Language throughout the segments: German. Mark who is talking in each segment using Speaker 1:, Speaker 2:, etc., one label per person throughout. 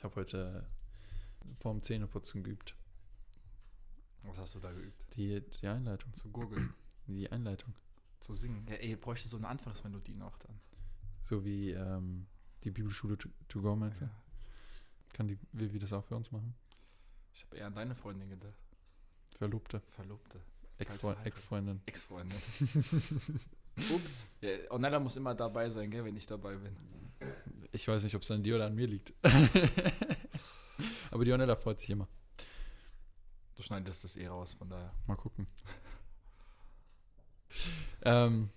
Speaker 1: Ich habe heute vorm Zähneputzen geübt.
Speaker 2: Was hast du da geübt?
Speaker 1: Die, die Einleitung.
Speaker 2: Zu gurgeln,
Speaker 1: Die Einleitung.
Speaker 2: zu singen. Ja, ey, bräuchte so eine Anfangsmelodie noch dann.
Speaker 1: So wie ähm, die Bibelschule to, to go, meinst du?
Speaker 2: Ja.
Speaker 1: Kann die Vivi das auch für uns machen?
Speaker 2: Ich habe eher an deine Freundin gedacht.
Speaker 1: Verlobte,
Speaker 2: Verlobte.
Speaker 1: Ex-Freundin.
Speaker 2: Ex-Freundin. Ups. Ja, Ornella muss immer dabei sein, gell, wenn ich dabei bin.
Speaker 1: Ich weiß nicht, ob es an dir oder an mir liegt. Aber die Ornella freut sich immer.
Speaker 2: Du schneidest das eh raus, von daher.
Speaker 1: Mal gucken. ähm,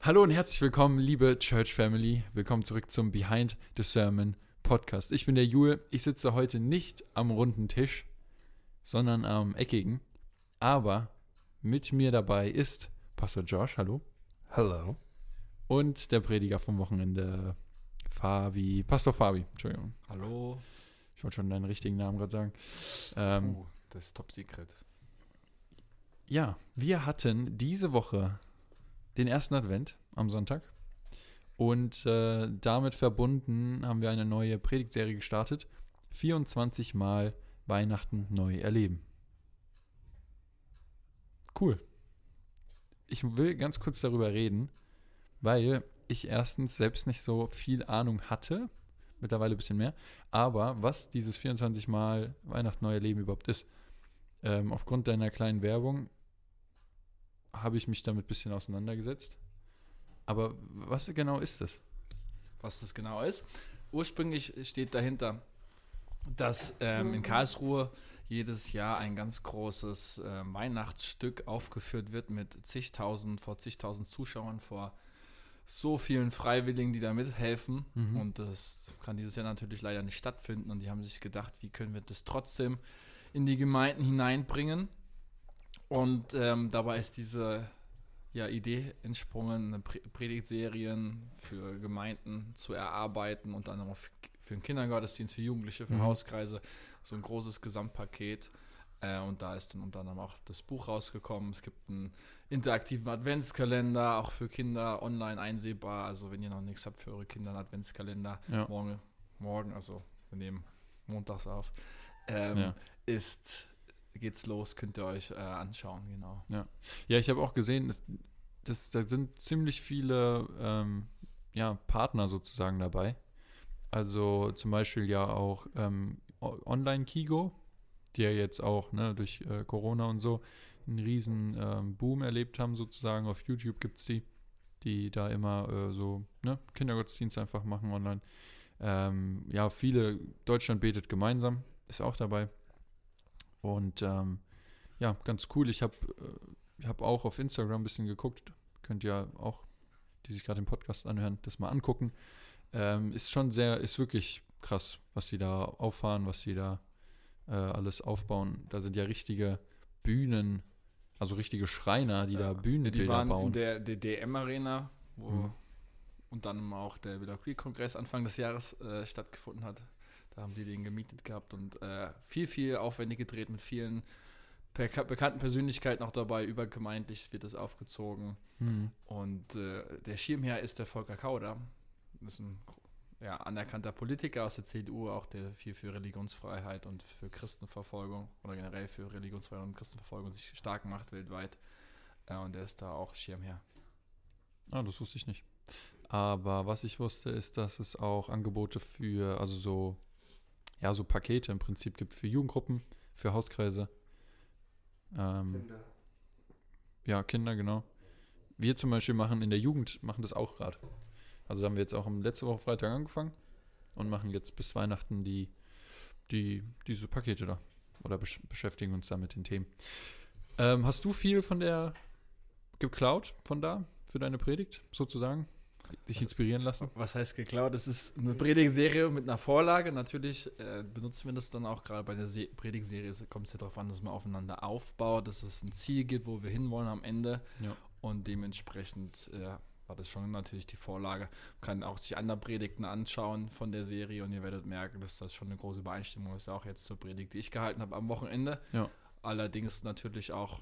Speaker 1: hallo und herzlich willkommen, liebe Church Family. Willkommen zurück zum Behind the Sermon Podcast. Ich bin der Jule. Ich sitze heute nicht am runden Tisch, sondern am eckigen. Aber mit mir dabei ist Pastor Josh, hallo.
Speaker 3: Hello.
Speaker 1: Und der Prediger vom Wochenende, Fabi. Pastor Fabi, Entschuldigung.
Speaker 2: Hallo.
Speaker 1: Ich wollte schon deinen richtigen Namen gerade sagen. Ähm,
Speaker 2: Uh, das ist Top Secret.
Speaker 1: Ja, wir hatten diese Woche den ersten Advent am Sonntag. Und äh, damit verbunden haben wir eine neue Predigtserie gestartet. 24 Mal Weihnachten neu erleben. Cool. Ich will ganz kurz darüber reden, weil ich erstens selbst nicht so viel Ahnung hatte, mittlerweile ein bisschen mehr, aber was dieses 24 Mal Weihnachten neu erleben überhaupt ist. Ähm, aufgrund deiner kleinen Werbung habe ich mich damit ein bisschen auseinandergesetzt. Aber was genau ist das?
Speaker 2: was das genau ist. Ursprünglich steht dahinter, dass ähm, in Karlsruhe jedes Jahr ein ganz großes äh, Weihnachtsstück aufgeführt wird mit zigtausend, vor zigtausend Zuschauern, vor so vielen Freiwilligen, die da mithelfen.
Speaker 1: Mhm.
Speaker 2: Und das kann dieses Jahr natürlich leider nicht stattfinden. Und die haben sich gedacht, wie können wir das trotzdem in die Gemeinden hineinbringen? Und ähm, dabei ist diese ja, Idee entsprungen, Predigtserien für Gemeinden zu erarbeiten und dann auch für, für den Kindergottesdienst, für Jugendliche, für
Speaker 1: Mhm.
Speaker 2: Hauskreise, so ein großes Gesamtpaket. Äh, und da ist dann unter anderem auch das Buch rausgekommen. Es gibt einen interaktiven Adventskalender, auch für Kinder online einsehbar. Also wenn ihr noch nichts habt für eure Kinder, einen Adventskalender,
Speaker 1: Ja.
Speaker 2: morgen, morgen, also wir nehmen montags auf, ähm,
Speaker 1: Ja.
Speaker 2: ist, geht's los, könnt ihr euch äh, anschauen, genau.
Speaker 1: Ja, ich habe auch gesehen, dass, dass, da sind ziemlich viele ähm, ja, Partner sozusagen dabei. Also zum Beispiel ja auch ähm, Online-Kigo, die ja jetzt auch ne, durch äh, Corona und so einen riesen ähm, Boom erlebt haben sozusagen. Auf YouTube gibt es die, die da immer äh, so ne, Kindergottesdienste einfach machen online. Ähm, ja, viele, Deutschland betet gemeinsam, ist auch dabei. Und ähm, ja, ganz cool. Ich habe äh, hab auch auf Instagram ein bisschen geguckt. Könnt ihr auch, die sich gerade den Podcast anhören, das mal angucken. Ähm, ist schon sehr, ist wirklich krass, was sie da auffahren, was sie da äh, alles aufbauen. Da sind ja richtige Bühnen, also richtige Schreiner, die da
Speaker 2: Ja,
Speaker 1: Bühnenbilder
Speaker 2: die waren
Speaker 1: bauen.
Speaker 2: in der, der DM-Arena, wo
Speaker 1: Mhm.
Speaker 2: und dann auch der Willow Creek-Kongress Anfang des Jahres äh, stattgefunden hat. Da haben die den gemietet gehabt und äh, viel, viel aufwendig gedreht mit vielen per bekannten Persönlichkeiten auch dabei. Übergemeindlich wird das aufgezogen.
Speaker 1: Mhm.
Speaker 2: Und äh, der Schirmherr ist der Volker Kauder. Das ist ein ja, anerkannter Politiker aus der CDU, auch der viel für Religionsfreiheit und für Christenverfolgung oder generell für Religionsfreiheit und Christenverfolgung sich stark macht weltweit. Äh, und der ist da auch Schirmherr.
Speaker 1: Ah, das wusste ich nicht. Aber was ich wusste, ist, dass es auch Angebote für, also so, ja, so Pakete im Prinzip gibt für Jugendgruppen, für Hauskreise. Ähm, Ja, Kinder, genau. Wir zum Beispiel machen in der Jugend, machen das auch gerade. Also haben wir jetzt auch letzte Woche Freitag angefangen und machen jetzt bis Weihnachten die, die, diese Pakete da. Oder besch beschäftigen uns da mit den Themen. Ähm, hast du viel von der geklaut, von da, für deine Predigt, sozusagen? Dich inspirieren lassen?
Speaker 2: Was heißt geklaut? Das ist eine Predigtserie mit einer Vorlage. Natürlich äh, benutzen wir das dann auch gerade bei der Se Predigtserie. Es kommt es ja darauf an, dass man aufeinander aufbaut, dass es ein Ziel gibt, wo wir hinwollen am Ende.
Speaker 1: Ja.
Speaker 2: Und dementsprechend äh, war das schon natürlich die Vorlage. Man kann auch sich andere Predigten anschauen von der Serie und ihr werdet merken, dass das schon eine große Übereinstimmung ist, auch jetzt zur Predigt, die ich gehalten habe am Wochenende.
Speaker 1: Ja.
Speaker 2: Allerdings natürlich auch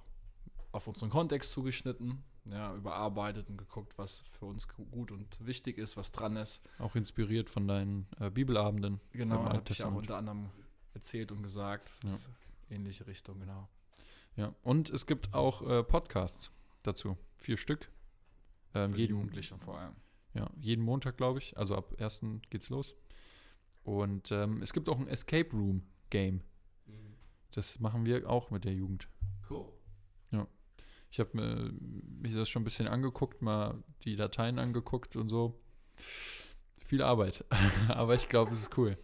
Speaker 2: auf unseren Kontext zugeschnitten. ja, überarbeitet und geguckt, was für uns gut und wichtig ist, was dran ist.
Speaker 1: Auch inspiriert von deinen äh, Bibelabenden.
Speaker 2: Genau, habe ich auch unter anderem erzählt und gesagt. Ja. Ähnliche Richtung, genau.
Speaker 1: Ja, und es gibt auch äh, Podcasts dazu. Vier Stück.
Speaker 2: Ähm, Für jeden, Jugendlichen vor allem.
Speaker 1: Ja, jeden Montag, glaube ich. Also ab 1. geht's los. Und ähm, es gibt auch ein Escape Room Game. Mhm. Das machen wir auch mit der Jugend.
Speaker 2: Cool.
Speaker 1: Ja. Ich habe mir, mir das schon ein bisschen angeguckt, mal die Dateien angeguckt und so. Viel Arbeit. Aber ich glaube, es ist cool.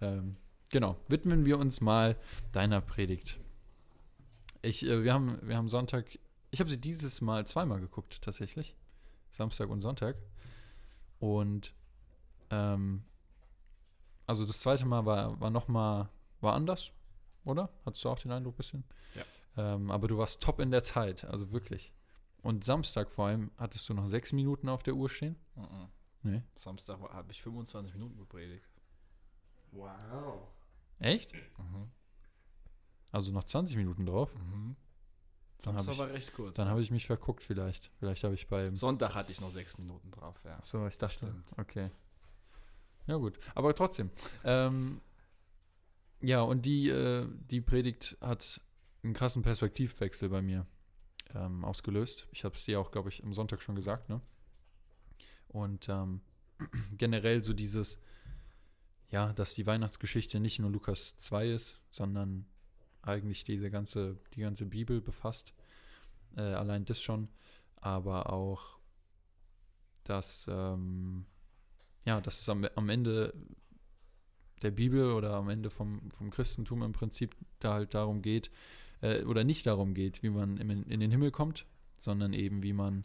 Speaker 1: Ähm, genau. Widmen wir uns mal deiner Predigt. Ich, äh, wir, haben, wir haben Sonntag, ich habe sie dieses Mal zweimal geguckt, tatsächlich. Samstag und Sonntag. Und ähm, also das zweite Mal war, war nochmal, war anders, oder? Hattest du auch den Eindruck ein bisschen?
Speaker 2: Ja.
Speaker 1: Ähm, aber du warst top in der Zeit, also wirklich. Und Samstag vor allem hattest du noch sechs Minuten auf der Uhr stehen? Uh -uh.
Speaker 2: Nee. Samstag habe ich 25 Minuten gepredigt.
Speaker 1: Wow. Echt? Mhm. Also noch 20 Minuten drauf? Mhm.
Speaker 2: Dann Samstag war recht kurz.
Speaker 1: Dann habe ich mich verguckt vielleicht. Vielleicht habe ich beim...
Speaker 2: Sonntag hatte ich noch sechs Minuten drauf, ja.
Speaker 1: So, ich dachte, Stimmt. okay. Ja gut, aber trotzdem. Ähm, ja, und die, äh, die Predigt hat einen krassen Perspektivwechsel bei mir ähm, ausgelöst. Ich habe es dir auch, glaube ich, am Sonntag schon gesagt, ne? Und ähm, generell so dieses, ja, dass die Weihnachtsgeschichte nicht nur Lukas 2 ist, sondern eigentlich diese ganze, die ganze Bibel befasst. Äh, allein das schon. Aber auch, dass, ähm, ja, dass es am, am Ende der Bibel oder am Ende vom, vom Christentum im Prinzip da halt darum geht, äh, oder nicht darum geht, wie man in, in, den Himmel kommt, sondern eben, wie man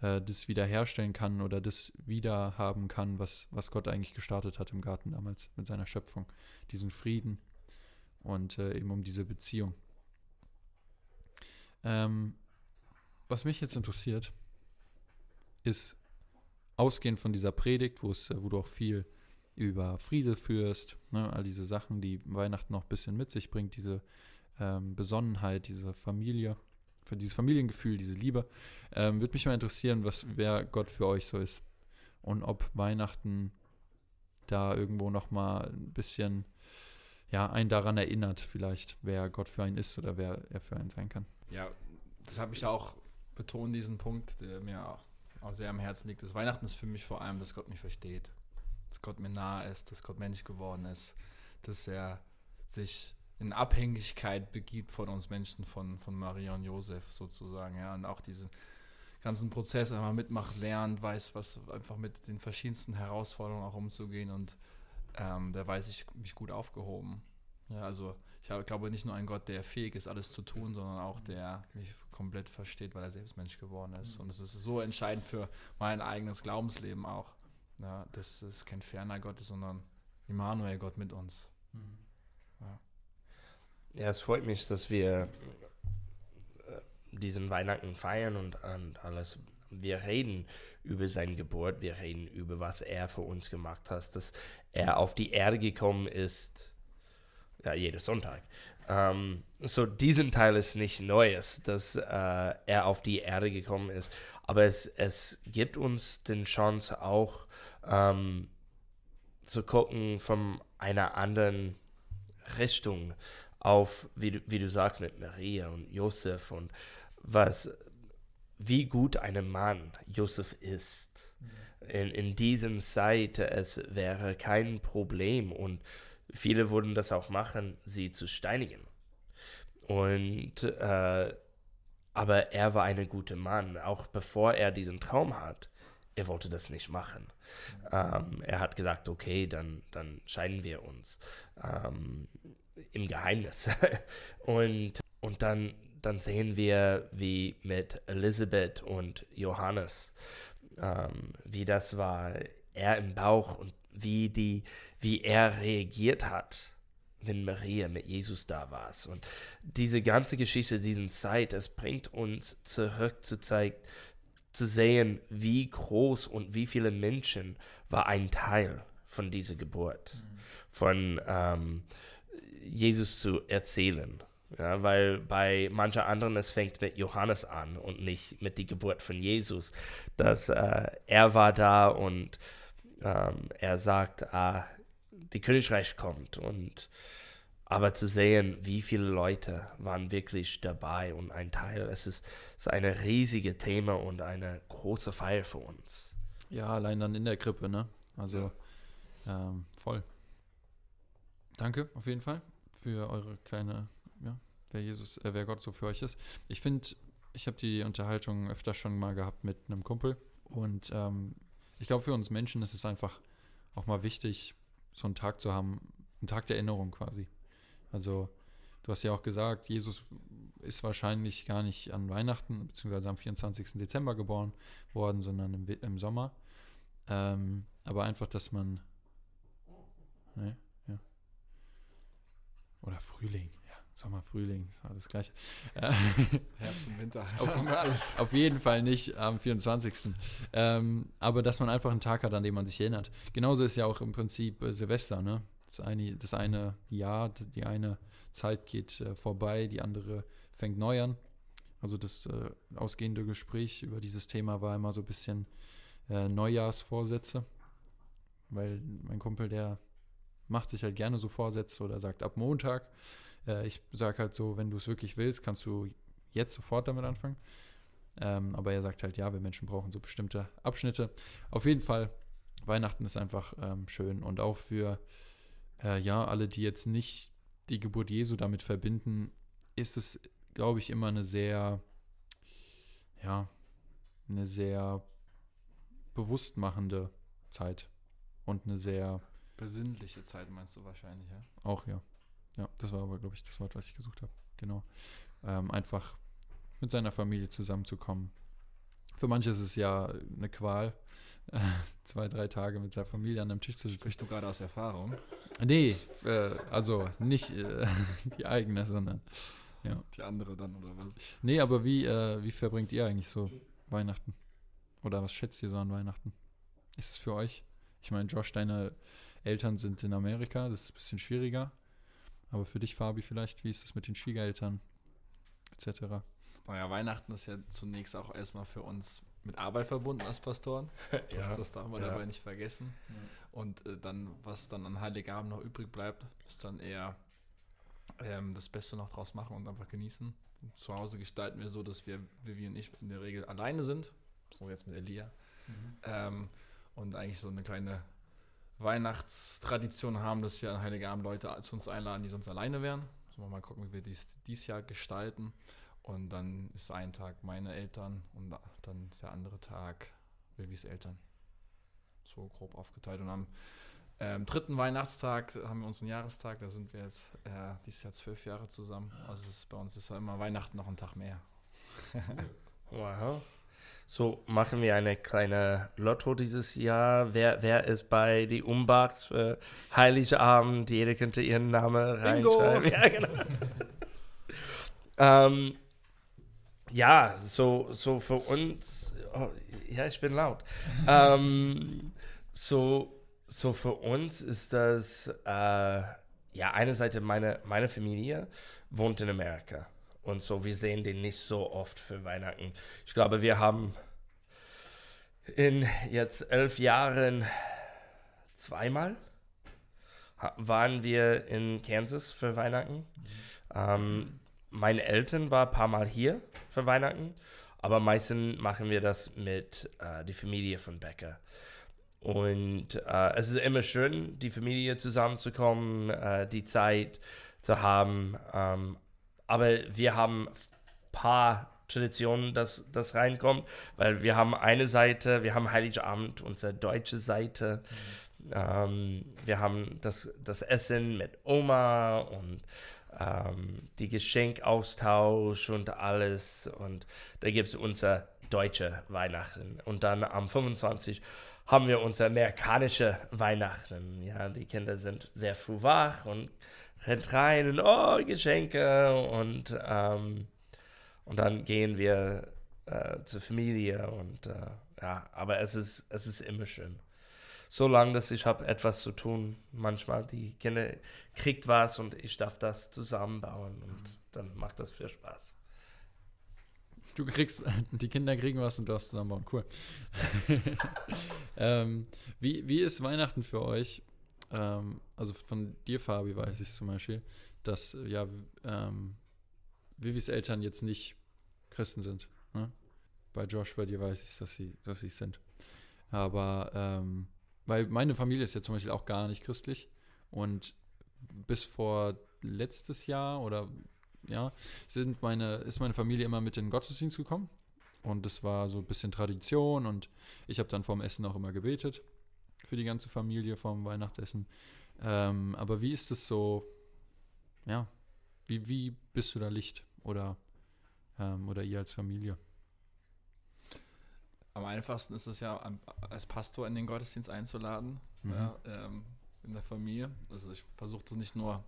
Speaker 1: äh, das wiederherstellen kann oder das wiederhaben kann, was, was Gott eigentlich gestartet hat im Garten damals mit seiner Schöpfung. Diesen Frieden und äh, eben um diese Beziehung. Ähm, was mich jetzt interessiert, ist ausgehend von dieser Predigt, wo wo du auch viel über Friede führst, ne, all diese Sachen, die Weihnachten noch ein bisschen mit sich bringt, diese ähm, Besonnenheit, diese Familie, für dieses Familiengefühl, diese Liebe. Ähm, Würde mich mal interessieren, was wer Gott für euch so ist und ob Weihnachten da irgendwo noch mal ein bisschen ja einen daran erinnert, vielleicht wer Gott für einen ist oder wer er für einen sein kann.
Speaker 2: Ja, das habe ich auch betont, diesen Punkt, der mir auch sehr am Herzen liegt. Das Weihnachten ist für mich vor allem, dass Gott mich versteht dass Gott mir nahe ist, dass Gott Mensch geworden ist, dass er sich in Abhängigkeit begibt von uns Menschen, von, von Maria und Josef sozusagen, ja, und auch diesen ganzen Prozess einmal mitmacht, lernt, weiß, was einfach mit den verschiedensten Herausforderungen auch umzugehen und ähm, da weiß ich mich gut aufgehoben. Ja, also ich habe, glaube nicht nur ein Gott, der fähig ist, alles zu tun, sondern auch der mich komplett versteht, weil er selbst Mensch geworden ist. Und es ist so entscheidend für mein eigenes Glaubensleben auch. Ja, dass es kein ferner Gott ist, sondern Immanuel, Gott mit uns. Mhm.
Speaker 3: Ja. ja, es freut mich, dass wir äh, diesen Weihnachten feiern und, und alles. Wir reden über seine Geburt, wir reden über was er für uns gemacht hat, dass er auf die Erde gekommen ist, ja, jeden Sonntag. Ähm, so diesen Teil ist nicht Neues, dass äh, er auf die Erde gekommen ist, aber es, es gibt uns den Chance auch ähm, zu gucken von einer anderen Richtung auf, wie wie du sagst, mit Maria und Josef und was, wie gut ein Mann Josef ist. In, in diesen Zeit, es wäre kein Problem und viele würden das auch machen, sie zu steinigen. Und äh, aber er war ein guter Mann, auch bevor er diesen Traum hat. Er wollte das nicht machen. Ähm, er hat gesagt, okay, dann, dann scheiden wir uns ähm, im Geheimnis. und, und dann, dann sehen wir, wie mit Elisabeth und Johannes, ähm, wie das war, er im Bauch und wie, die, wie er reagiert hat wenn Maria mit Jesus da war. Und diese ganze Geschichte, diesen Zeit, es bringt uns zurück zu zeigen, zu sehen, wie groß und wie viele Menschen war ein Teil von dieser Geburt, mhm. von ähm, Jesus zu erzählen, Ja, weil bei manchen anderen es fängt mit Johannes an und nicht mit der Geburt von Jesus. Dass äh, er war da und ähm, er sagt, ah, die Königreich kommt und aber zu sehen, wie viele Leute waren wirklich dabei und ein Teil, es ist, ist ein riesiges Thema und eine große Feier für uns.
Speaker 1: Ja, allein dann in der Krippe, ne? Also ähm, voll. Danke auf jeden Fall für eure kleine, ja, wer Jesus, äh, wer Gott so für euch ist. Ich finde, ich habe die Unterhaltung öfter schon mal gehabt mit einem Kumpel und ähm, ich glaube, für uns Menschen ist es einfach auch mal wichtig, so einen Tag zu haben, einen Tag der Erinnerung quasi. Also, du hast ja auch gesagt, Jesus ist wahrscheinlich gar nicht an Weihnachten beziehungsweise am 24. Dezember geboren worden, sondern im, im Sommer. Ähm, aber einfach, dass man. Ne? Ja. Oder Frühling. Sommer, Frühling, ist alles gleich.
Speaker 2: Herbst und Winter.
Speaker 1: Auf, auf jeden Fall nicht am 24. Ähm, aber dass man einfach einen Tag hat, an dem man sich erinnert. Genauso ist ja auch im Prinzip äh, Silvester, ne? Das eine, das eine Jahr, die eine Zeit geht äh, vorbei, die andere fängt neu an. Also das äh, ausgehende Gespräch über dieses Thema war immer so ein bisschen äh, Neujahrsvorsätze, weil mein Kumpel, der macht sich halt gerne so Vorsätze oder sagt ab Montag. Äh, ich sage halt so, wenn du es wirklich willst, kannst du jetzt sofort damit anfangen. Ähm, aber er sagt halt, ja, wir Menschen brauchen so bestimmte Abschnitte. Auf jeden Fall, Weihnachten ist einfach ähm, schön und auch für äh, ja, alle, die jetzt nicht die Geburt Jesu damit verbinden, ist es, glaube ich, immer eine sehr, ja, eine sehr bewusst machende Zeit und eine sehr
Speaker 2: besinnliche Zeit meinst du wahrscheinlich, ja?
Speaker 1: Auch ja. Ja, das war aber, glaube ich, das Wort, was ich gesucht habe. Genau. Ähm, einfach mit seiner Familie zusammenzukommen. Für manche ist es ja eine Qual, zwei, drei Tage mit der Familie an einem Tisch zu sitzen.
Speaker 2: Sprichst du gerade aus Erfahrung?
Speaker 1: Nee, äh, also nicht äh, die eigene, sondern ja.
Speaker 2: Die andere dann oder was?
Speaker 1: Nee, aber wie, äh, wie verbringt ihr eigentlich so Weihnachten? Oder was schätzt ihr so an Weihnachten? Ist es für euch? Ich meine, Josh, deine Eltern sind in Amerika, das ist ein bisschen schwieriger. Aber für dich, Fabi, vielleicht, wie ist es mit den Schwiegereltern etc.?
Speaker 2: Naja, Weihnachten ist ja zunächst auch erstmal für uns mit Arbeit verbunden als Pastoren. Das, ja, das darf man ja. dabei nicht vergessen. Ja. Und äh, dann, was dann an Heiligabend noch übrig bleibt, ist dann eher ähm, das Beste noch draus machen und einfach genießen. Zu Hause gestalten wir so, dass wir, Vivi und ich in der Regel alleine sind. So jetzt mit Elia. Mhm. Ähm, und eigentlich so eine kleine Weihnachtstradition haben, dass wir an Heiligabend Leute zu uns einladen, die sonst alleine wären. So, mal gucken, wie wir dies dieses Jahr gestalten. Und dann ist ein Tag meine Eltern und dann der andere Tag Vivis Eltern. So grob aufgeteilt. Und am ähm, dritten Weihnachtstag haben wir unseren Jahrestag. Da sind wir jetzt äh, dieses Jahr zwölf Jahre zusammen. Also ist, bei uns ist ja immer Weihnachten noch ein Tag mehr.
Speaker 3: wow. So machen wir eine kleine Lotto dieses Jahr. Wer, wer ist bei die Umbachs für Heiligabend? Jeder könnte ihren Namen reinschreiben. Ja, genau. ähm, ja, so, so für uns, oh, ja, ich bin laut. ähm, so, so für uns ist das, äh, ja, eine Seite, meine, meine Familie wohnt in Amerika. Und so, wir sehen den nicht so oft für Weihnachten. Ich glaube, wir haben in jetzt elf Jahren zweimal waren wir in Kansas für Weihnachten. Mhm. Ähm, meine Eltern waren ein paar Mal hier für Weihnachten, aber meistens machen wir das mit äh, der Familie von Becker. Und äh, es ist immer schön, die Familie zusammenzukommen, äh, die Zeit zu haben. Ähm, aber wir haben ein paar Traditionen, dass das reinkommt, weil wir haben eine Seite, wir haben Heiligabend, unsere deutsche Seite. Mhm. Ähm, wir haben das, das Essen mit Oma und ähm, die Geschenkaustausch und alles. Und da gibt es unser deutsche Weihnachten. Und dann am 25 haben wir unser amerikanische Weihnachten. Ja, die Kinder sind sehr früh wach und rennt rein und oh, Geschenke und, ähm, und dann gehen wir äh, zur Familie und äh, ja, aber es ist, es ist immer schön. so lange, dass ich habe etwas zu tun. Manchmal die Kinder kriegt was und ich darf das zusammenbauen und dann macht das viel Spaß.
Speaker 1: Du kriegst, die Kinder kriegen was und du darfst zusammenbauen. Cool. ähm, wie, wie ist Weihnachten für euch? Ähm, also von dir, Fabi, weiß ich zum Beispiel, dass ja ähm, Vivis Eltern jetzt nicht Christen sind. Ne? Bei Josh, bei dir weiß ich, dass sie, dass sie sind. Aber ähm, weil meine Familie ist ja zum Beispiel auch gar nicht christlich und bis vor letztes Jahr oder ja, sind meine, ist meine Familie immer mit in den Gottesdienst gekommen. Und das war so ein bisschen Tradition und ich habe dann vorm Essen auch immer gebetet für die ganze Familie vorm Weihnachtsessen. Ähm, aber wie ist es so, ja, wie, wie bist du da Licht oder, ähm, oder ihr als Familie?
Speaker 2: Am einfachsten ist es ja, als Pastor in den Gottesdienst einzuladen, mhm. ja, ähm, in der Familie. Also ich versuche das nicht nur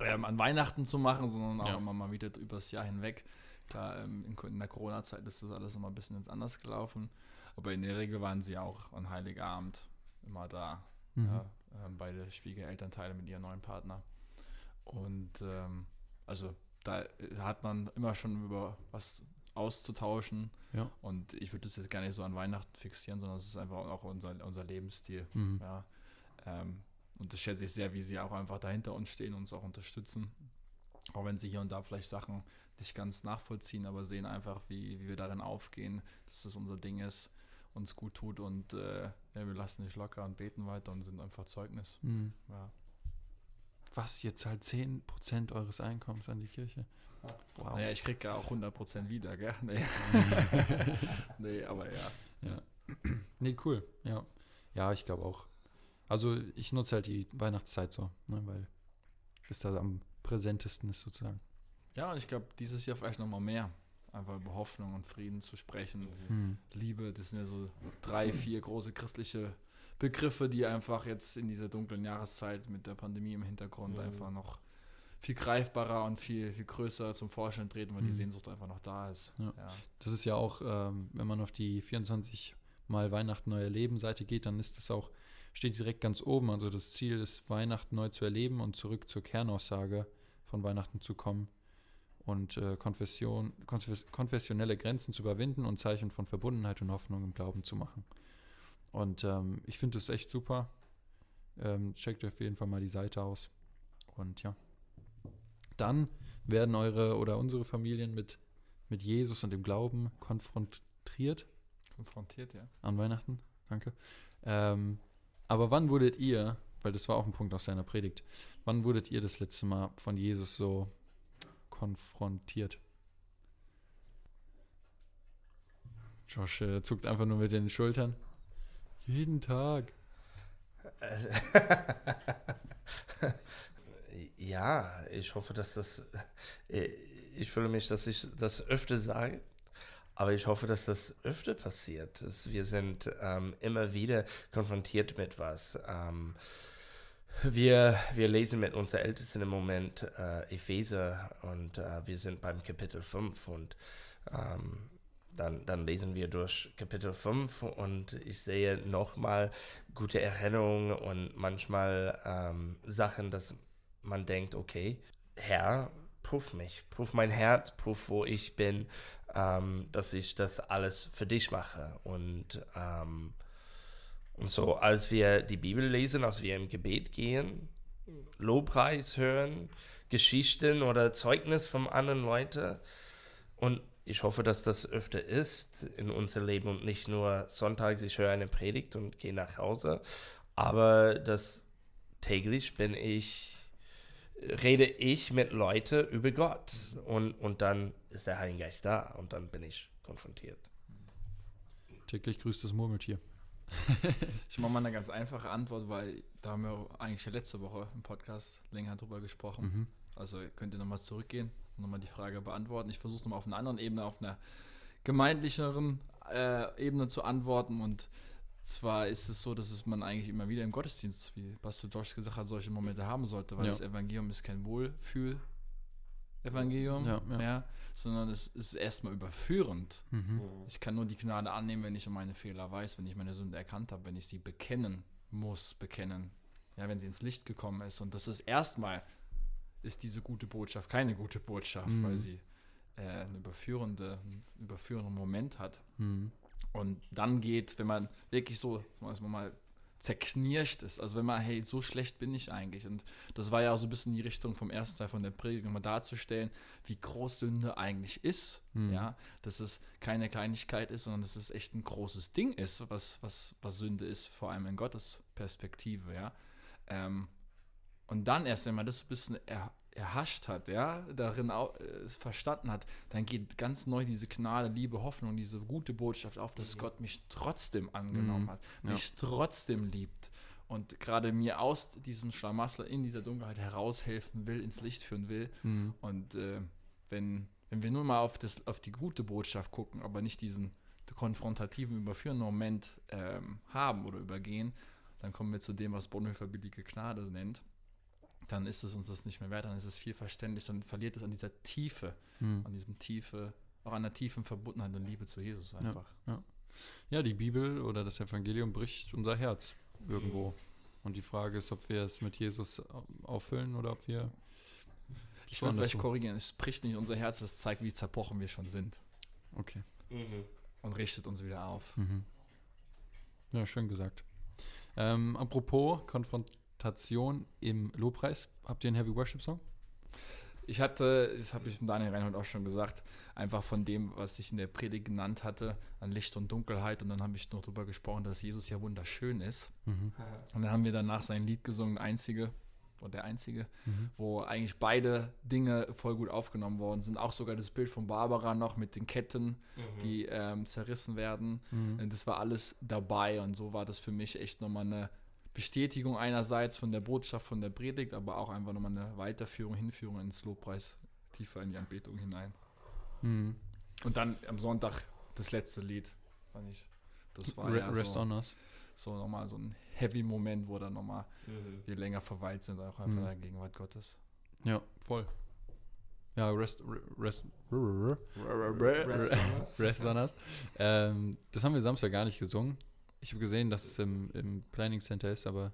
Speaker 2: ähm, an Weihnachten zu machen, sondern auch ja. immer mal wieder übers Jahr hinweg. Klar, ähm, in, in, der Corona-Zeit ist das alles immer ein bisschen ins anders gelaufen. Aber in der Regel waren sie auch an Heiligabend immer da. Mhm. Ja, äh, beide Schwiegerelternteile mit ihrem neuen Partner. Und ähm, also da äh, hat man immer schon über was auszutauschen. Ja. Und ich würde das jetzt gar nicht so an Weihnachten fixieren, sondern es ist einfach auch unser, unser Lebensstil. Mhm. Ja. Ähm, und das schätze ich sehr, wie sie auch einfach dahinter uns stehen und uns auch unterstützen. Auch wenn sie hier und da vielleicht Sachen nicht ganz nachvollziehen, aber sehen einfach, wie, wie wir darin aufgehen, dass das unser Ding ist, uns gut tut und äh, ja, wir lassen nicht locker und beten weiter und sind einfach Zeugnis. Mhm. Ja.
Speaker 1: Was, ihr zahlt 10% eures Einkommens an die Kirche?
Speaker 2: Wow. Naja, ich kriege ja auch 100% wieder, gell? Nee. nee, aber ja.
Speaker 1: ja. Nee, cool. Ja, ja ich glaube auch. Also ich nutze halt die Weihnachtszeit so, ne, weil es da am präsentesten ist sozusagen.
Speaker 2: Ja, und ich glaube, dieses Jahr vielleicht nochmal mehr. Einfach über Hoffnung und Frieden zu sprechen. Mhm. Liebe, das sind ja so drei, vier große christliche Begriffe, die einfach jetzt in dieser dunklen Jahreszeit mit der Pandemie im Hintergrund mhm. einfach noch viel greifbarer und viel, viel größer zum Vorschein treten, weil mhm. die Sehnsucht einfach noch da ist.
Speaker 1: Ja. Ja. Das ist ja auch, ähm, wenn man auf die 24 Mal Weihnachten neu erleben Seite geht, dann ist das auch, steht direkt ganz oben. Also das Ziel ist, Weihnachten neu zu erleben und zurück zur Kernaussage von Weihnachten zu kommen und äh, Konfession, konfessionelle Grenzen zu überwinden und Zeichen von Verbundenheit und Hoffnung im Glauben zu machen. Und ähm, ich finde das echt super. Ähm, checkt auf jeden Fall mal die Seite aus. Und ja dann werden eure oder unsere Familien mit, mit Jesus und dem Glauben konfrontiert.
Speaker 2: Konfrontiert, ja.
Speaker 1: An Weihnachten, danke. Ähm, aber wann wurdet ihr, weil das war auch ein Punkt aus deiner Predigt, wann wurdet ihr das letzte Mal von Jesus so konfrontiert? Josh äh, zuckt einfach nur mit den Schultern. Jeden Tag.
Speaker 3: ja, ich hoffe, dass das, äh, ich fühle mich, dass ich das öfter sage, aber ich hoffe, dass das öfter passiert. Dass wir sind ähm, immer wieder konfrontiert mit was. Ähm, wir, wir lesen mit unserer Ältesten im Moment äh, Epheser und äh, wir sind beim Kapitel 5 und ähm, dann, dann lesen wir durch Kapitel 5 und ich sehe nochmal gute Erinnerungen und manchmal ähm, Sachen, dass man denkt, okay, Herr, prüf mich, prüf mein Herz, prüf, wo ich bin, ähm, dass ich das alles für dich mache. Und, ähm, und so, als wir die Bibel lesen, als wir im Gebet gehen, Lobpreis hören, Geschichten oder Zeugnis von anderen Leuten und ich hoffe, dass das öfter ist in unser Leben und nicht nur sonntags, ich höre eine Predigt und gehe nach Hause, aber dass täglich bin ich rede ich mit Leuten über Gott. Und, und dann ist der Heilige Geist da und dann bin ich konfrontiert.
Speaker 1: Täglich grüßt das Murmeltier.
Speaker 2: ich mache mal eine ganz einfache Antwort, weil da haben wir eigentlich letzte Woche im Podcast länger drüber gesprochen. Mhm. Also könnt ihr nochmal zurückgehen und nochmal die Frage beantworten. Ich versuche es nochmal auf einer anderen Ebene, auf einer gemeindlicheren äh, Ebene zu antworten und zwar ist es so, dass es man eigentlich immer wieder im Gottesdienst, wie Pastor Josh gesagt hat, solche Momente haben sollte, weil ja. das Evangelium ist kein Wohlfühl Evangelium,
Speaker 1: Ja,
Speaker 2: ja,
Speaker 1: ja.
Speaker 2: sondern es ist erstmal überführend.
Speaker 1: Mhm.
Speaker 2: Ich kann nur die Gnade annehmen, wenn ich um meine Fehler weiß, wenn ich meine Sünde erkannt habe, wenn ich sie bekennen muss, bekennen. Ja, wenn sie ins Licht gekommen ist. Und das ist erstmal, ist diese gute Botschaft keine gute Botschaft,
Speaker 1: Mhm.
Speaker 2: weil sie äh, eine überführende, einen überführenden Moment hat.
Speaker 1: Mhm.
Speaker 2: Und dann geht, wenn man wirklich so, dass man mal zerknirscht ist, also wenn man, hey, so schlecht bin ich eigentlich. Und das war ja auch so ein bisschen die Richtung vom ersten Teil von der Predigt, nochmal darzustellen, wie groß Sünde eigentlich ist.
Speaker 1: Mhm.
Speaker 2: Ja, dass es keine Kleinigkeit ist, sondern dass es echt ein großes Ding ist, was, was, was Sünde ist, vor allem in Gottes Perspektive, ja. Ähm, und dann erst, wenn man das so ein bisschen er, erhascht hat, ja, darin auch, äh, es verstanden hat, dann geht ganz neu diese Gnade, Liebe, Hoffnung, diese gute Botschaft auf, dass Gott mich trotzdem angenommen
Speaker 1: Mhm.
Speaker 2: hat,
Speaker 1: Ja.
Speaker 2: mich trotzdem liebt und gerade mir aus diesem Schlamassel in dieser Dunkelheit heraushelfen will, ins Licht führen will.
Speaker 1: Mhm.
Speaker 2: Und äh, wenn, wenn wir nur mal auf, das, auf die gute Botschaft gucken, aber nicht diesen konfrontativen, überführenden Moment ähm, haben oder übergehen, dann kommen wir zu dem, was Bonhoeffer billige Gnade nennt. Dann ist es uns das nicht mehr wert, dann ist es viel verständlich, dann verliert es an dieser Tiefe,
Speaker 1: Mhm.
Speaker 2: an diesem Tiefe, auch an der tiefen Verbundenheit und Liebe zu Jesus einfach.
Speaker 1: Ja, die Bibel oder das Evangelium bricht unser Herz irgendwo. Und die Frage ist, ob wir es mit Jesus au- auffüllen oder ob wir.
Speaker 2: Ich will vielleicht korrigieren, es bricht nicht unser Herz, es zeigt, wie zerbrochen wir schon sind
Speaker 1: Okay.
Speaker 3: Mhm.
Speaker 2: und richtet uns wieder auf.
Speaker 1: Mhm. Ja, schön gesagt. Ähm, apropos Konfrontation im Lobpreis. Habt ihr einen Heavy Worship Song?
Speaker 2: Ich hatte, das habe ich mit Daniel Reinhold auch schon gesagt, einfach von dem, was ich in der Predigt genannt hatte, an Licht und Dunkelheit. Und dann habe ich noch darüber gesprochen, dass Jesus ja wunderschön ist.
Speaker 1: Mhm.
Speaker 2: Und dann haben wir danach sein Lied gesungen, einzige, oder der einzige,
Speaker 1: Mhm.
Speaker 2: wo eigentlich beide Dinge voll gut aufgenommen worden sind. Auch sogar das Bild von Barbara noch mit den Ketten, die ähm, zerrissen werden.
Speaker 1: Mhm.
Speaker 2: Und das war alles dabei. Und so war das für mich echt nochmal eine Bestätigung einerseits von der Botschaft, von der Predigt, aber auch einfach nochmal eine Weiterführung, Hinführung ins Lobpreis, tiefer in die Anbetung hinein.
Speaker 1: Mhm.
Speaker 2: Und dann am Sonntag das letzte Lied, fand ich. Das war
Speaker 1: Re
Speaker 2: ja
Speaker 1: Rest
Speaker 2: so,
Speaker 1: on Us.
Speaker 2: so nochmal so ein Heavy-Moment, wo dann nochmal
Speaker 3: Mhm.
Speaker 2: wir länger verweilt sind, auch einfach
Speaker 1: Mhm.
Speaker 2: in der Gegenwart Gottes.
Speaker 1: Ja, voll. Ja, Rest, Re- Rest, Re-
Speaker 3: Rest on us.
Speaker 1: Rest on Us. Ähm, das haben wir Samstag gar nicht gesungen. Ich habe gesehen, dass es im, im Planning Center ist, aber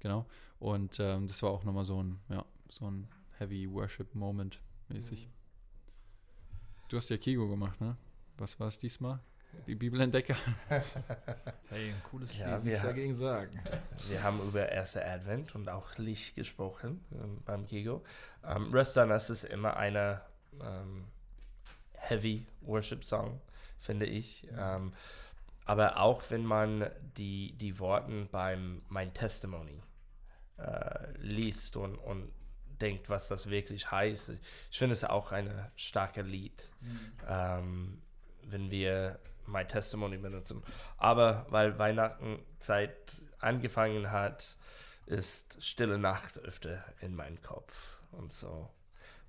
Speaker 1: genau. Und ähm, das war auch nochmal so ein, ja, so ein Heavy Worship Moment mäßig. Du hast ja Kigo gemacht, ne? Was war es diesmal? Die Bibelentdecker?
Speaker 2: Hey, ein cooles
Speaker 3: Ja, wir
Speaker 2: nichts dagegen sagen.
Speaker 3: Wir haben über erste Advent und auch Licht gesprochen ähm, beim Gigo. Ähm, Rest on Us ist immer eine ähm, Heavy Worship Song, finde ich. Ähm, aber auch wenn man die, die Worte beim Mein Testimony äh, liest und, und denkt, was das wirklich heißt, ich finde es auch ein starkes Lied ähm, wenn wir My Testimony benutzen. Aber weil Weihnachtenzeit angefangen hat, ist Stille Nacht öfter in meinem Kopf und so.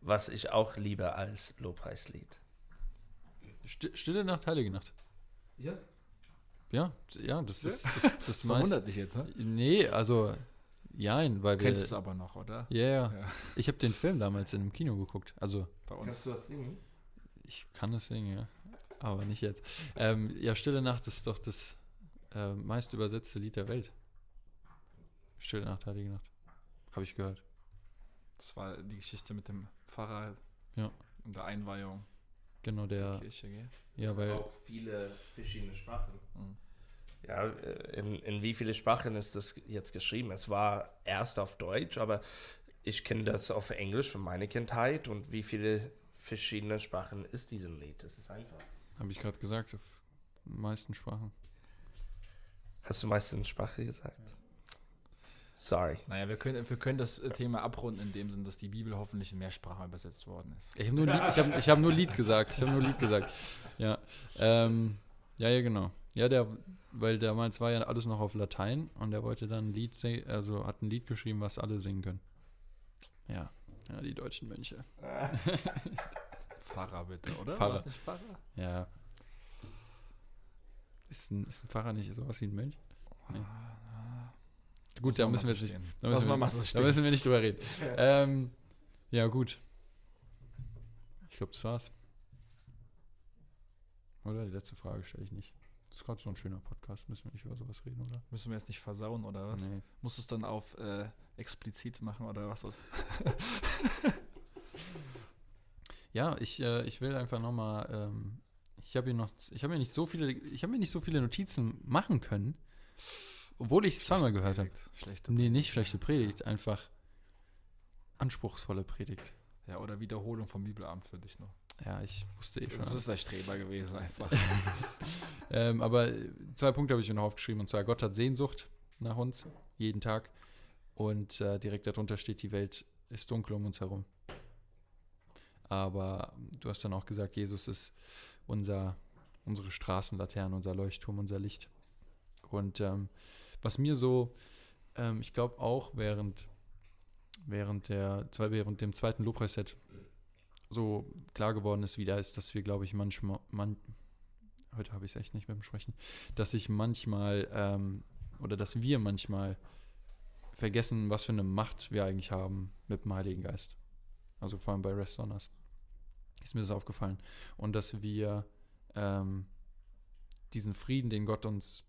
Speaker 3: Was ich auch liebe als Lobpreislied.
Speaker 1: Sti- Stille Nacht, Heilige Nacht.
Speaker 3: Ja.
Speaker 1: Ja, ja, das ist das, das
Speaker 2: Das verwundert dich jetzt, ne?
Speaker 1: Nee, also, jein, weil
Speaker 2: Du
Speaker 1: wir.
Speaker 2: kennst es aber noch, oder?
Speaker 1: Ja, ja. Ich habe den Film damals in einem Kino geguckt. Also,
Speaker 2: Bei uns.
Speaker 3: du das singen?
Speaker 1: ich kann es singen, ja. Aber nicht jetzt. Ähm, ja, Stille Nacht ist doch das äh, meist übersetzte Lied der Welt. Stille Nacht, Heilige Nacht. Habe ich gehört.
Speaker 2: Das war die Geschichte mit dem Pfarrer
Speaker 1: Ja.
Speaker 2: und der Einweihung
Speaker 1: Genau,
Speaker 2: der
Speaker 1: der.
Speaker 2: Kirche, gell?
Speaker 1: Ja, weil.
Speaker 3: auch viele verschiedene Sprachen.
Speaker 2: Mhm.
Speaker 3: Ja, äh, in, in wie viele Sprachen ist das jetzt geschrieben? Es war erst auf Deutsch, aber ich kenne das auf Englisch von meiner Kindheit und wie viele verschiedene Sprachen ist diesem Lied? Das ist einfach.
Speaker 1: Habe ich gerade gesagt, auf meisten Sprachen.
Speaker 3: Hast du meistens Sprache gesagt? Sorry.
Speaker 2: Naja, wir können, wir können das Thema abrunden in dem Sinn, dass die Bibel hoffentlich in mehr Sprachen übersetzt worden ist.
Speaker 1: Ich habe nur, Lied- ich hab, ich hab nur Lied gesagt. Ich habe nur Lied gesagt. Ja. Ähm, ja, ja, genau. Ja, der, weil damals war ja alles noch auf Latein und er wollte dann ein Lied singen, also hat ein Lied geschrieben, was alle singen können. Ja. Ja, die deutschen Mönche.
Speaker 2: Pfarrer bitte, oder?
Speaker 1: Pfarrer.
Speaker 2: War nicht Pfarrer?
Speaker 1: Ja. Ist ein, ist ein Pfarrer nicht sowas wie ein Mönch? Nee. Gut, da müssen wir jetzt nicht, da müssen wir, da müssen wir nicht drüber reden. ähm, ja, gut. glaube, das war's. Oder? Die letzte Frage stelle ich nicht. Das ist gerade so ein schöner Podcast. Müssen wir nicht über sowas reden, oder?
Speaker 2: Müssen wir jetzt nicht versauen oder was?
Speaker 1: Nee.
Speaker 2: Musst du es dann auf äh, explizit machen oder was?
Speaker 1: Ja, ich, äh, ich will einfach nochmal, ähm, ich habe hier noch, ich habe mir nicht so viele, ich habe mir nicht so viele Notizen machen können, obwohl ich es zweimal gehört habe.
Speaker 2: Schlechte
Speaker 1: Nee, nicht schlechte Predigt, einfach anspruchsvolle Predigt.
Speaker 2: Ja, oder Wiederholung vom Bibelabend für dich noch.
Speaker 1: Ja, ich wusste eh schon.
Speaker 2: Das ist der Streber gewesen einfach.
Speaker 1: Ähm, aber zwei Punkte habe ich mir noch aufgeschrieben. Und zwar, Gott hat Sehnsucht nach uns, jeden Tag. Und äh, direkt darunter steht, die Welt ist dunkel um uns herum. Aber du hast dann auch gesagt, Jesus ist unser, unsere Straßenlaterne, unser Leuchtturm, unser Licht. Und ähm, was mir so, ähm, ich glaube auch während, während, der, während dem zweiten Lobpreisset so klar geworden ist wieder, ist, dass wir, glaube ich, manchmal, man, heute habe ich es echt nicht mit dem Sprechen, dass ich manchmal ähm, oder dass wir manchmal vergessen, was für eine Macht wir eigentlich haben mit dem Heiligen Geist. Also vor allem bei Rest Sonners ist mir das aufgefallen. Und dass wir ähm, diesen Frieden, den Gott uns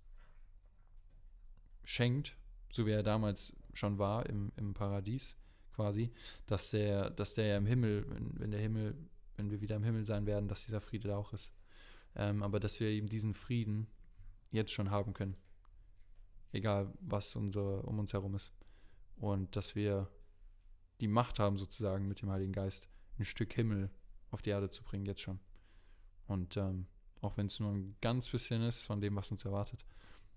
Speaker 1: schenkt, so wie er damals schon war im, im Paradies quasi, dass der, dass der ja im Himmel, wenn, wenn der Himmel, wenn wir wieder im Himmel sein werden, dass dieser Friede da auch ist. Ähm, aber dass wir eben diesen Frieden jetzt schon haben können. Egal, was unsere, um uns herum ist. Und dass wir die Macht haben, sozusagen mit dem Heiligen Geist ein Stück Himmel auf die Erde zu bringen, jetzt schon. Und ähm, auch wenn es nur ein ganz bisschen ist von dem, was uns erwartet.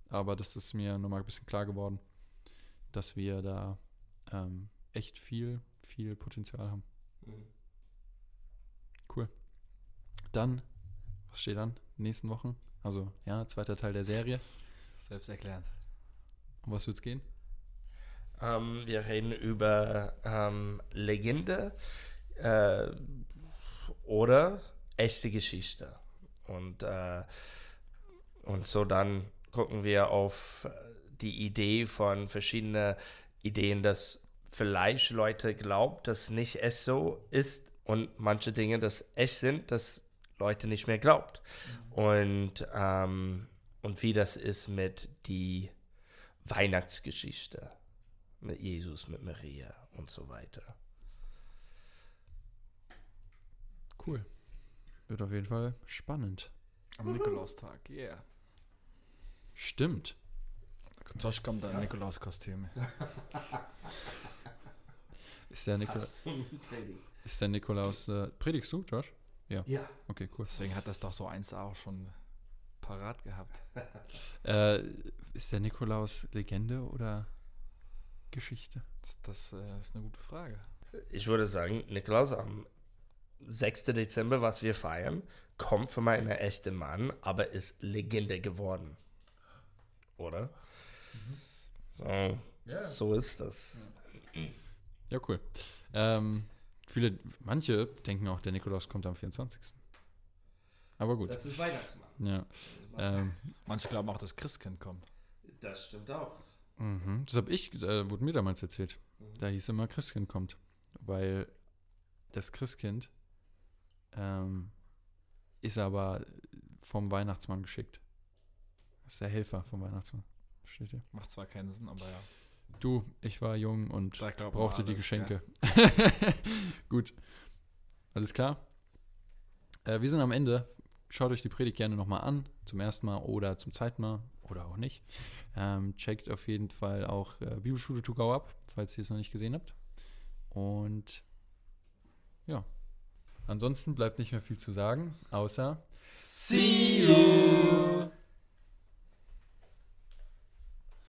Speaker 1: Aber das ist mir nochmal ein bisschen klar geworden, dass wir da ähm, echt viel, viel Potenzial haben. Dann, was steht an? Nächsten Wochen? Also, ja, zweiter Teil der Serie.
Speaker 2: Selbsterklärend.
Speaker 1: Um was wird's gehen?
Speaker 3: Ähm, wir reden über ähm, Legende äh, oder echte Geschichte. Und, äh, und so dann gucken wir auf die Idee von verschiedenen Ideen, dass vielleicht Leute glauben, dass nicht es so ist und manche Dinge, dass echt sind, dass Leute nicht mehr glaubt. Und, ähm, und wie das ist mit die Weihnachtsgeschichte mit Jesus, mit Maria und so weiter.
Speaker 1: Cool. Wird auf jeden Fall spannend.
Speaker 2: Am Nikolaustag, yeah.
Speaker 1: Stimmt.
Speaker 2: Josh kommt da in Nikolauskostüme.
Speaker 1: Ist der, Nikol ist der Nikolaus. Äh, predigst du, Josh?
Speaker 3: Ja.
Speaker 1: Okay, cool.
Speaker 2: Deswegen hat das doch so eins auch schon parat gehabt.
Speaker 1: Äh, ist der Nikolaus Legende oder Geschichte?
Speaker 2: Das, das äh, ist eine gute Frage.
Speaker 3: Ich würde sagen, Nikolaus am 6. Dezember, was wir feiern, kommt für einen echten Mann, aber ist Legende geworden. Oder? So, so ist das.
Speaker 1: Ja, cool. Ähm, viele, manche denken auch, der Nikolaus kommt am 24. Aber gut.
Speaker 3: ist Weihnachtsmann.
Speaker 1: Ja. Ähm,
Speaker 2: Manche glauben auch, dass Christkind kommt.
Speaker 3: Das stimmt auch.
Speaker 1: mhm. Das habe ich, äh, wurde mir damals erzählt. Da hieß immer, Christkind kommt. Weil das Christkind ähm, ist aber vom Weihnachtsmann geschickt. Das ist der Helfer vom Weihnachtsmann. Versteht ihr?
Speaker 2: Macht zwar keinen Sinn, aber ja.
Speaker 1: Du, ich war jung und brauchte
Speaker 2: man
Speaker 1: die
Speaker 2: alles,
Speaker 1: Geschenke. Gut. Alles klar. Äh, wir sind am Ende. Schaut euch die Predigt gerne nochmal an. Zum ersten Mal oder zum zweiten Mal oder auch nicht. Ähm, checkt auf jeden Fall auch äh, Bibelschule to go ab, falls ihr es noch nicht gesehen habt. Und ja. Ansonsten bleibt nicht mehr viel zu sagen, außer
Speaker 2: See you!